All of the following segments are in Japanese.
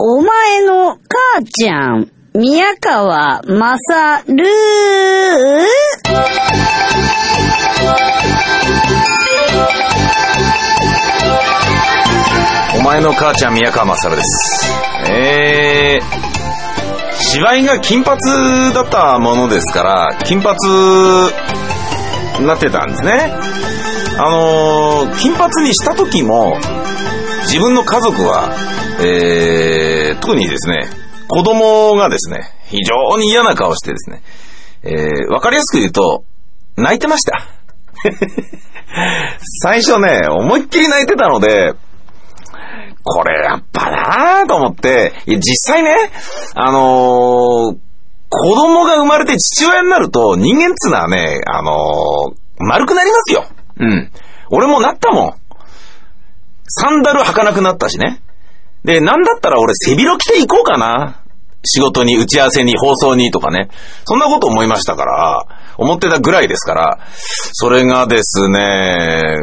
お前の母ちゃん、宮川まさるお前の母ちゃん宮川勝です。えー、芝居が金髪だったものですから、金髪になってたんですね。あのー金髪にした時も、自分の家族は、えー、特にですね、子供がですね、非常に嫌な顔してですね、えー、わかりやすく言うと、泣いてました。最初ね、思いっきり泣いてたので、これやっぱなぁと思って、いや実際ね、あのー子供が生まれて父親になると人間っつうのはね、あのー丸くなりますよ。うん。俺もなったもん。サンダル履かなくなったしね。で、なんだったら俺背広着ていこうかな。仕事に、打ち合わせに、放送にとかね。そんなこと思いましたから、思ってたぐらいですから、それがですね、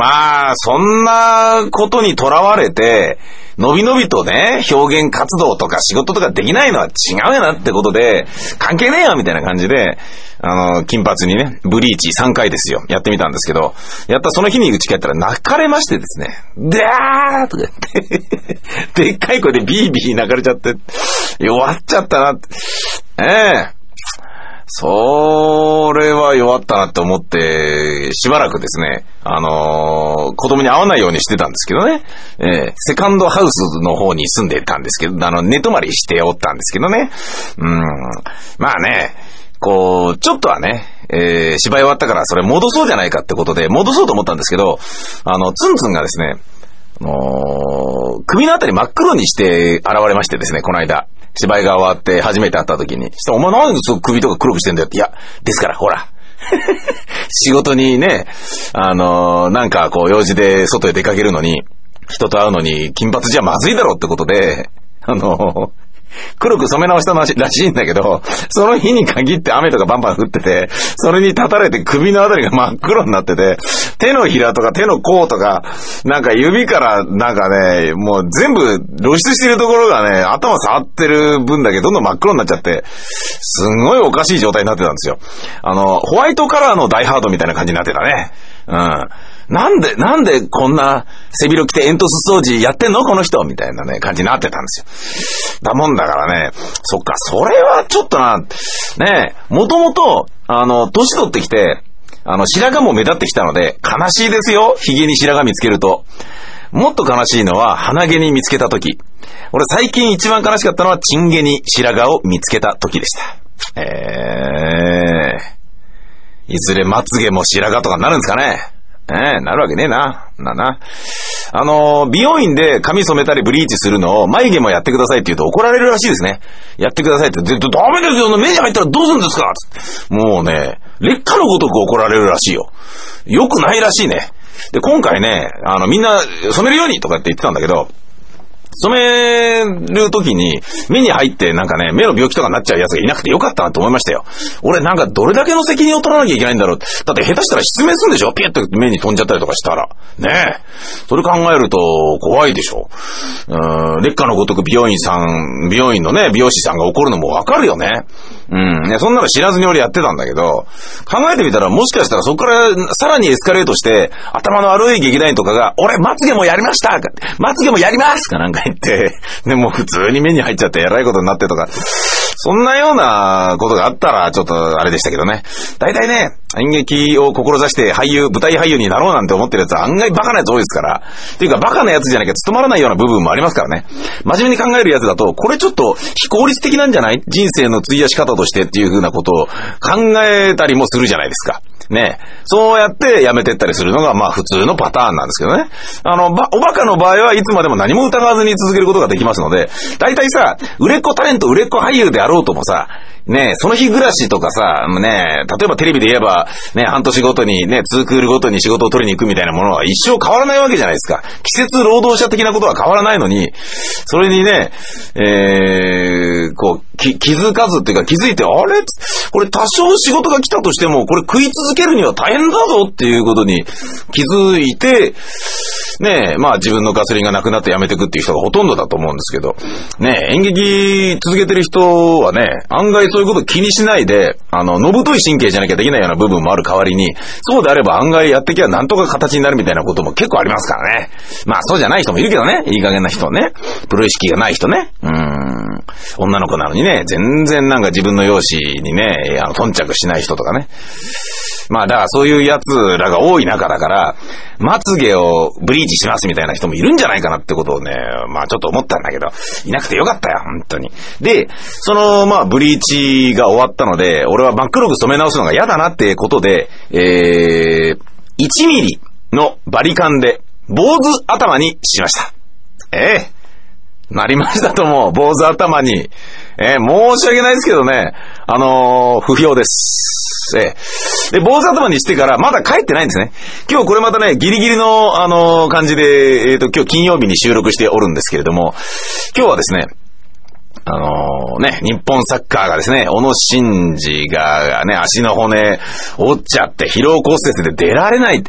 まあ、そんなことにとらわれて、のびのびとね、表現活動とか仕事とかできないのは違うよなってことで、関係ねえよみたいな感じで、あの、金髪にね、ブリーチ3回ですよ。やってみたんですけど、やったその日に打ち帰ったら泣かれましてですね、でーとか言って、でっかい声でビービー泣かれちゃって、弱っちゃったなって。ええそれは弱ったなって思って、しばらくですね、あのー子供に会わないようにしてたんですけどね、えーセカンドハウスの方に住んでたんですけど、あの、寝泊まりしておったんですけどね、うん、まあね、こう、ちょっとはね、えー芝居終わったからそれ戻そうじゃないかってことで、戻そうと思ったんですけど、あの、ツンツンがですね、あのー首のあたり真っ黒にして現れましてですね、この間。芝居が終わって初めて会った時に。したらお前何で首とか黒くしてんだよって。いや、ですから、ほら。仕事にね、あのーなんかこう用事で外へ出かけるのに、人と会うのに金髪じゃまずいだろってことで、あのー黒く染め直したらしいんだけど、その日に限って雨とかバンバン降ってて、それに立たれて首のあたりが真っ黒になってて、手のひらとか手の甲とか、なんか指からなんかね、もう全部露出してるところがね、頭触ってる分だけどんどん真っ黒になっちゃって、すんごいおかしい状態になってたんですよ。あの、ホワイトカラーのダイハードみたいな感じになってたね。うん。なんで、なんでこんな背広着て煙突掃除やってんの？この人みたいなね、感じになってたんですよ。だもんだからね、そっか、それはちょっとな、ねえ、もともと、あの、年取ってきて、あの、白髪も目立ってきたので、悲しいですよ、髭に白髪見つけると。もっと悲しいのは、鼻毛に見つけた時。俺最近一番悲しかったのは、チン毛に白髪を見つけた時でした。えー、いずれまつげも白髪とかになるんですかねええなるわけねえな。なな。あのー美容院で髪染めたりブリーチするのを眉毛もやってくださいって言うと怒られるらしいですね。やってくださいって。で、ダメですよ目に入ったらどうするんですか?もうね、劣化のごとく怒られるらしいよ。よくないらしいね。で、今回ね、あの、みんな染めるようにとかって言ってたんだけど、染めるときに目に入ってなんかね、目の病気とかになっちゃうやつがいなくてよかったなと思いましたよ。俺なんかどれだけの責任を取らなきゃいけないんだろう。だって下手したら失明するんでしょ？ピュッと目に飛んじゃったりとかしたら。ねえ。それ考えると怖いでしょ。うん、劣化のごとく美容院さん、美容院のね、美容師さんが怒るのもわかるよね。うん。ね、そんなの知らずに俺やってたんだけど、考えてみたらもしかしたらそこからさらにエスカレートして、頭の悪い劇団員とかが、俺、まつげもやりましたまつげもやりますかなんか入って、で、もう普通に目に入っちゃって偉いことになってとか、そんなようなことがあったら、ちょっとあれでしたけどね。大体ね、演劇を志して俳優、舞台俳優になろうなんて思ってるやつは案外バカなやつ多いですから。っていうか、バカなやつじゃなきゃ務まらないような部分もありますからね。真面目に考えるやつだと、これちょっと非効率的なんじゃない？人生の費やし方としてっていう風なことを考えたりもするじゃないですか。ねそうやってやめてったりするのが、まあ普通のパターンなんですけどね。あの、ば、おバカの場合はいつまでも何も疑わずに続けることができますので、大体さ、売れっ子タレント、売れっ子俳優であろうともさ、ねその日暮らしとかさ、ね例えばテレビで言えば、ね、半年ごとにね、ツークールごとに仕事を取りに行くみたいなものは一生変わらないわけじゃないですか。季節労働者的なことは変わらないのに、それにね、えー、こう、気づかずっていうか気づいて、あれ？これ多少仕事が来たとしても、これ食い続けるには大変だぞっていうことに気づいて、ねえ、まあ自分のガソリンがなくなって辞めてくっていう人がほとんどだと思うんですけど、ねえ、演劇続けてる人はね、案外そういうこと気にしないで、あの、のぶとい神経じゃなきゃできないような部分もある代わりに、そうであれば案外やってきゃなんとか形になるみたいなことも結構ありますからね。まあそうじゃない人もいるけどね、いい加減な人ね。プロ意識がない人ね。うん。女の子なのにね、全然なんか自分の容姿にね、あの、頓着しない人とかね。まあだからそういう奴らが多い中だから、まつげをブリーチしますみたいな人もいるんじゃないかなってことをね、まあちょっと思ったんだけど、いなくてよかったよ、本当に。で、その、まあブリーチが終わったので、俺は真っ黒く染め直すのが嫌だなってことで、えー、1ミリのバリカンで坊主頭にしました。ええなりましたとも、坊主頭に。えー、申し訳ないですけどね、あのー、不評です。えー、で、坊主頭にしてからまだ帰ってないんですね。今日これまたね、ギリギリの、あのー、感じで、えっ、と、今日金曜日に収録しておるんですけれども、今日はですね、あのー、ね、日本サッカーがですね、小野伸二がね、足の骨折っちゃって疲労骨折で出られない。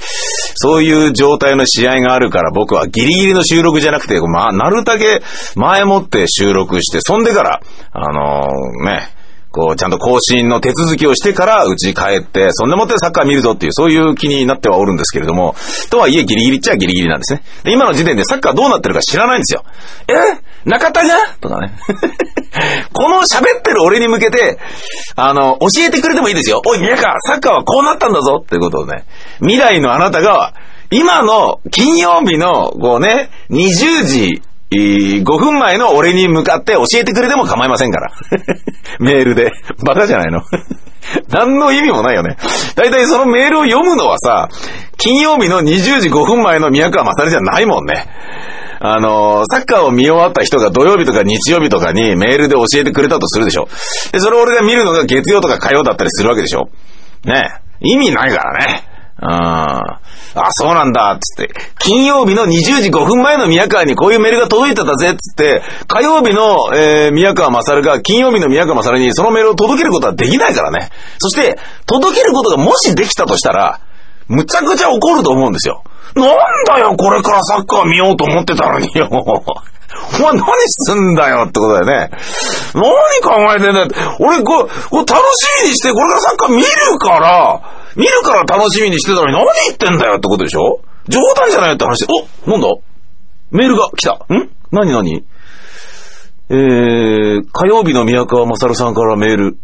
そういう状態の試合があるから僕はギリギリの収録じゃなくて、まあ、なるだけ前もって収録して、そんでから、あのー、ね、こう、ちゃんと更新の手続きをしてから、うち帰って、そんでもってサッカー見るぞっていう、そういう気になってはおるんですけれども、とはいえギリギリっちゃギリギリなんですね。で、今の時点でサッカーどうなってるか知らないんですよ。え？中田がとかね。この喋ってる俺に向けて、あの、教えてくれてもいいですよ。おい、宮川、サッカーはこうなったんだぞっていうことをね、未来のあなたが、今の金曜日の、こうね、20時5分前の俺に向かって教えてくれても構いませんから。メールで。バカじゃないの何の意味もないよね。だいたいそのメールを読むのはさ、金曜日の20時5分前の宮川勝じゃないもんね。あのー、サッカーを見終わった人が土曜日とか日曜日とかにメールで教えてくれたとするでしょ。で、それを俺が見るのが月曜とか火曜だったりするわけでしょ。ね意味ないからね。うん。あ、そうなんだ、つって。金曜日の20時5分前の宮川にこういうメールが届いてたぜ、つって、火曜日の、えー、宮川勝が金曜日の宮川勝にそのメールを届けることはできないからね。そして、届けることがもしできたとしたら、むちゃくちゃ怒ると思うんですよ。なんだよ、これからサッカー見ようと思ってたのによ。お前何すんだよってことだよね。何考えてんだよ。俺こ、こ楽しみにしてこれからサッカー見るから、見るから楽しみにしてたのに何言ってんだよってことでしょ？冗談じゃないよって話、おなんだ？メールが来た。ん？何何？えー、火曜日の宮川勝さんからメール、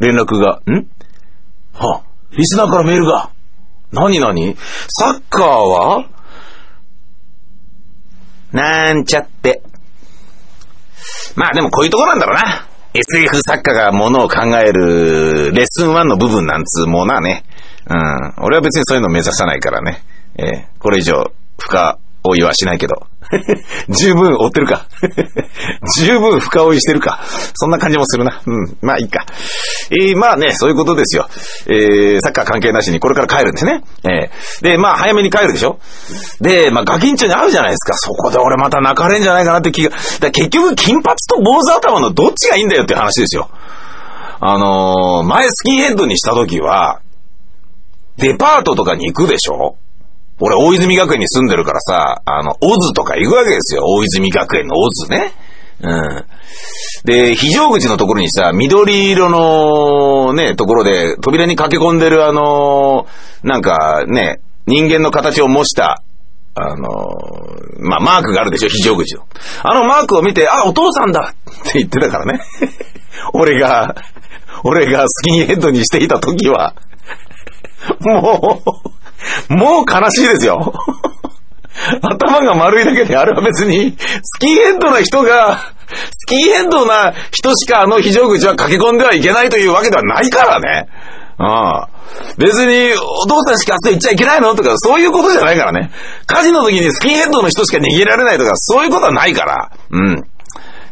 連絡が、ん？はリスナーからメールが。何何？サッカーは？なんちゃって。まあでもこういうとこなんだろうな。SF 作家がものを考えるレッスン1の部分なんつうものはね。うん。俺は別にそういうの目指さないからね。えー、これ以上、深追いはしないけど。十分追ってるか。十分深追いしてるか。そんな感じもするな。うん。まあいいか。えー、まあね、そういうことですよ。えー、サッカー関係なしにこれから帰るんですね。えー、で、まあ早めに帰るでしょ。で、まあガキンチョに会うじゃないですか。そこで俺また泣かれんじゃないかなって気が。だ結局金髪と坊主頭のどっちがいいんだよって話ですよ。あのー、前スキンヘッドにした時は、デパートとかに行くでしょ？俺、大泉学園に住んでるからさ、あの、オズとか行くわけですよ。大泉学園のオズね。うん。で、非常口のところにさ、緑色のね、ところで、扉に駆け込んでるあの、なんかね、人間の形を模した、あの、まあ、マークがあるでしょ、非常口の。あのマークを見て、あ、お父さんだって言ってたからね。俺が、俺がスキンヘッドにしていた時は、もう、もう悲しいですよ。頭が丸いだけで、あれは別に、スキンヘッドな人が、スキンヘッドな人しかあの非常口は駆け込んではいけないというわけではないからね。ああ別に、お父さんしかあそこ行っちゃいけないのとか、そういうことじゃないからね。火事の時にスキンヘッドの人しか逃げられないとか、そういうことはないから。うん。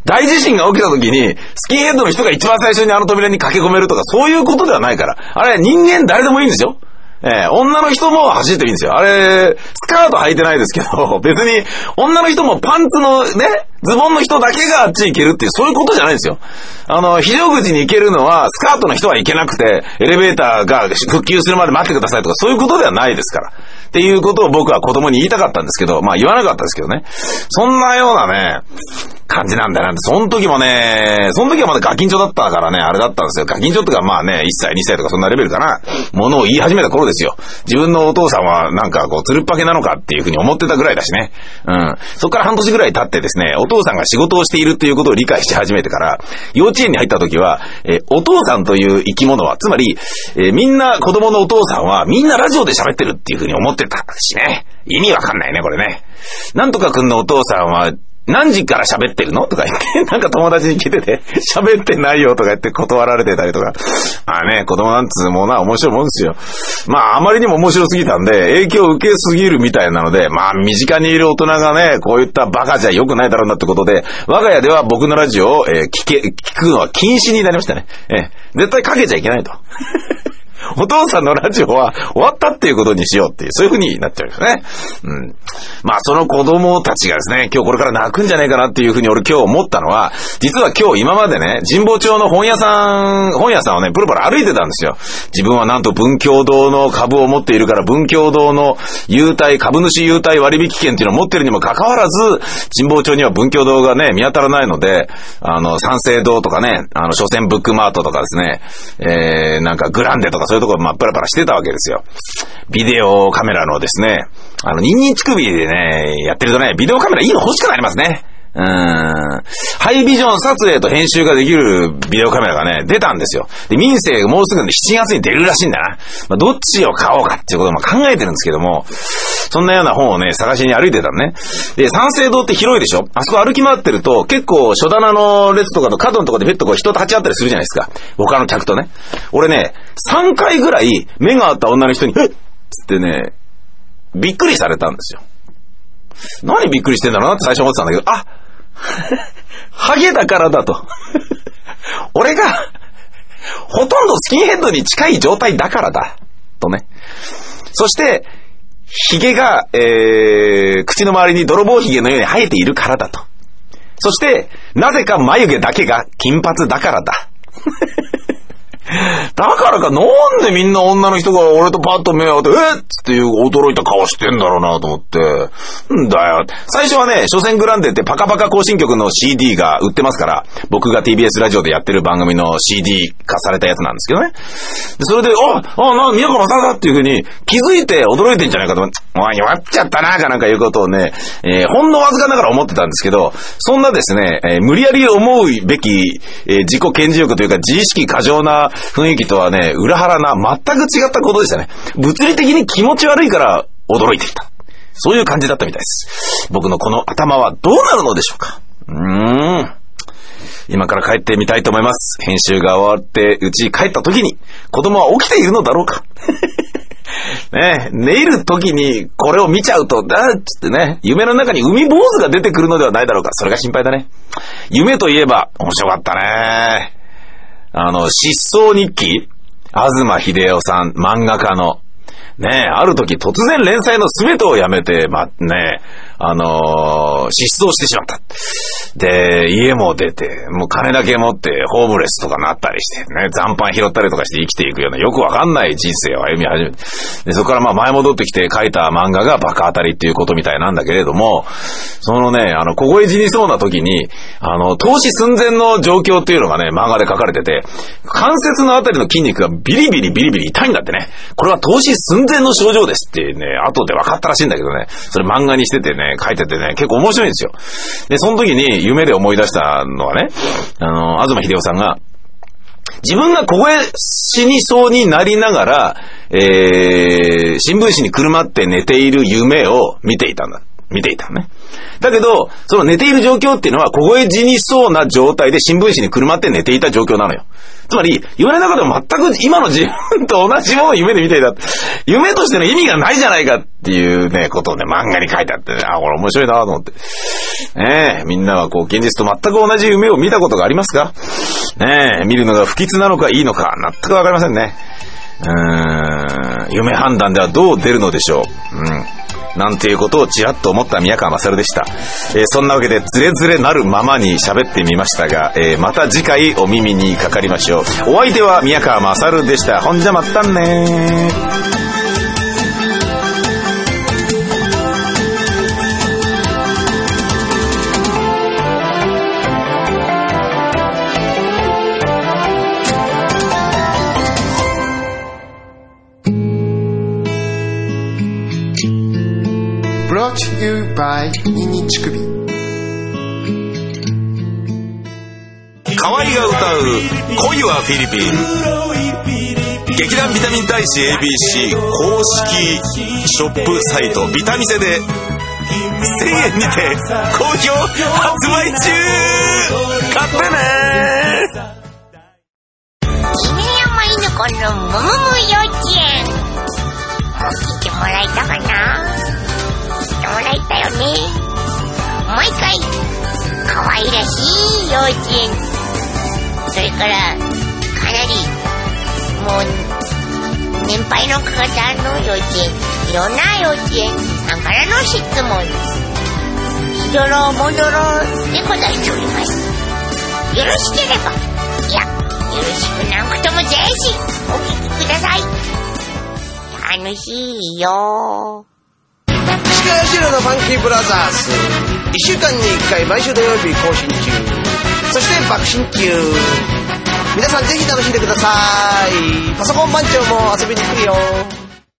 大地震が起きた時に、スキンヘッドの人が一番最初にあの扉に駆け込めるとか、そういうことではないから。あれ、人間誰でもいいんですよ。えー、女の人も走っていいんですよ。あれ、スカート履いてないですけど、別に、女の人もパンツのね、ズボンの人だけがあっち行けるっていう、そういうことじゃないんですよ。あの、非常口に行けるのは、スカートの人は行けなくて、エレベーターが復旧するまで待ってくださいとか、そういうことではないですから。っていうことを僕は子供に言いたかったんですけど、まあ言わなかったですけどね。そんなようなね、感じなんだなって、その時もね、その時はまだガキンチョだったからね、あれだったんですよ。ガキンチョってかまあね、1歳、2歳とかそんなレベルかな、ものを言い始めた頃ですよ。自分のお父さんはなんかこう、つるっぱけなのかっていうふうに思ってたぐらいだしね。うん。そっから半年ぐらい経ってですね、お父さんが仕事をしているっていうことを理解し始めてから、幼稚園に入った時は、えお父さんという生き物は、つまり、えみんな子供のお父さんはみんなラジオで喋ってるっていうふうに思ってたしね。意味わかんないね、これね。なんとかくんのお父さんは、何時から喋ってるの？とか言って、なんか友達に聞いてて、喋ってないよとか言って断られてたりとか。まあね、子供なんつうものは面白いもんですよ。まああまりにも面白すぎたんで、影響を受けすぎるみたいなので、まあ身近にいる大人がね、こういったバカじゃ良くないだろうなってことで、我が家では僕のラジオを、えー、聞け、聞くのは禁止になりましたね。えー、絶対かけちゃいけないと。お父さんのラジオは終わったっていうことにしようっていう、そういう風になっちゃうんですね。うん。まあその子供たちがですね、今日これから泣くんじゃないかなっていう風に俺今日思ったのは、実は今日今までね、神保町の本屋さん、本屋さんをね、プロプロ歩いてたんですよ。自分はなんと文教堂の株を持っているから文教堂の優待、株主優待割引券っていうのを持ってるにもかかわらず、神保町には文教堂がね、見当たらないので、あの、三省堂とかね、あの、書店ブックマートとかですね、えー、なんかグランデとかそういうところ、まあ、プラプラしてたわけですよ。ビデオカメラのですね、あの、ニンニン乳首でね、やってるとね、ビデオカメラいいの欲しくなりますね。うん。ハイビジョン撮影と編集ができるビデオカメラがね、出たんですよ。で、民生がもうすぐね、7月に出るらしいんだな。まあ、どっちを買おうかっていうことも考えてるんですけども、そんなような本をね、探しに歩いてたのね。で、三省堂って広いでしょ？あそこ歩き回ってると、結構書棚の列とかの角のとこでペットこう人と立ち会ったりするじゃないですか。他の客とね。俺ね、3回ぐらい目が合った女の人に、えっつってね、びっくりされたんですよ。何びっくりしてんだろうなって最初思ってたんだけど、あ ハゲだからだと。俺が、ほとんどスキンヘッドに近い状態だからだ。とね。そして、ヒゲが、えー、口の周りに泥棒ヒゲのように生えているからだと。そして、なぜか眉毛だけが金髪だからだ。だからか、なんでみんな女の人が俺とパッと目を合って、えっ？つっていう驚いた顔してんだろうなと思って。んだよ。最初はね、所詮グランデってパカパカ更新曲の CD が売ってますから、僕が TBS ラジオでやってる番組の CD 化されたやつなんですけどね。それで、あ、あ、な、宮川正だっていう風に気づいて驚いてんじゃないかと思って、おい、弱っちゃったな、かなんかいうことをね、えー、ほんのわずかながら思ってたんですけど、そんなですね、えー、無理やり思うべき、えー、自己顕示欲というか自意識過剰な雰囲気とはね、裏腹な、全く違ったことでしたね。物理的に気持ち悪いから驚いていた。そういう感じだったみたいです。僕のこの頭はどうなるのでしょうかうーん。今から帰ってみたいと思います。編集が終わって、うち帰った時に、子供は起きているのだろうか ね寝る時にこれを見ちゃうと、だっつってね、夢の中に海坊主が出てくるのではないだろうか。それが心配だね。夢といえば、面白かったね。あの、失踪日記東秀夫さん、漫画家の。ねえ、ある時突然連載の全てをやめて、ま、ねあのー、失踪してしまった。で、家も出て、もう金だけ持ってホームレスとかなったりして、ね、残飯拾ったりとかして生きていくようなよくわかんない人生を歩み始めて、で、そこからまあ前戻ってきて書いた漫画がバカ当たりっていうことみたいなんだけれども、そのね、あの、凍え死にそうな時に、あの、投資寸前の状況っていうのがね、漫画で書かれてて、関節のあたりの筋肉がビリビリビリビリ痛いんだってね。これは投資寸前の症状ですってね、後で分かったらしいんだけどね、それ漫画にしててね、書いててね、結構面白いんですよ。で、その時に夢で思い出したのはね、あの、東秀夫さんが、自分が凍え死にそうになりながら、えー、新聞紙にくるまって寝ている夢を見ていたんだ。見ていたね。だけど、その寝ている状況っていうのは、凍え死にそうな状態で新聞紙にくるまって寝ていた状況なのよ。つまり、夢の中でも全く今の自分と同じものを夢で見ていた。夢としての意味がないじゃないかっていうね、ことをね、漫画に書いてあってね、あ、これ面白いなと思って。ねえ、みんなはこう、現実と全く同じ夢を見たことがありますか？ねえ、見るのが不吉なのかいいのか、全くわかりませんね。うーん、夢判断ではどう出るのでしょう。うん。なんていうことをちらっと思った宮川勝でした。えーそんなわけで、ズレズレなるままに喋ってみましたが、えーまた次回お耳にかかりましょう。お相手は宮川勝でした。ほんじゃまったんねブローチ you by ニンニン乳首河合が歌う恋はフィリピン。劇団ビタミン大使 ABC 公式ショップサイトビタミセで1000円にて好評発売中。買ってね。犬山犬子のむむむ幼稚園。もう聞いてもらえたかな？もらえたよね。毎回。可愛らしい幼稚園それからかなりもう年配の方の幼稚園いろん。な幼稚園さんからの質問。しどろもどろでございております。よろしければ。いやよろしくなくともぜひお聞きください。楽しいよ。川シロのファンキーブラザーズ。1週間に1回毎週土曜日更新中。そして爆心中皆さんぜひ楽しんでください。パソコン番長も遊びに来るよ。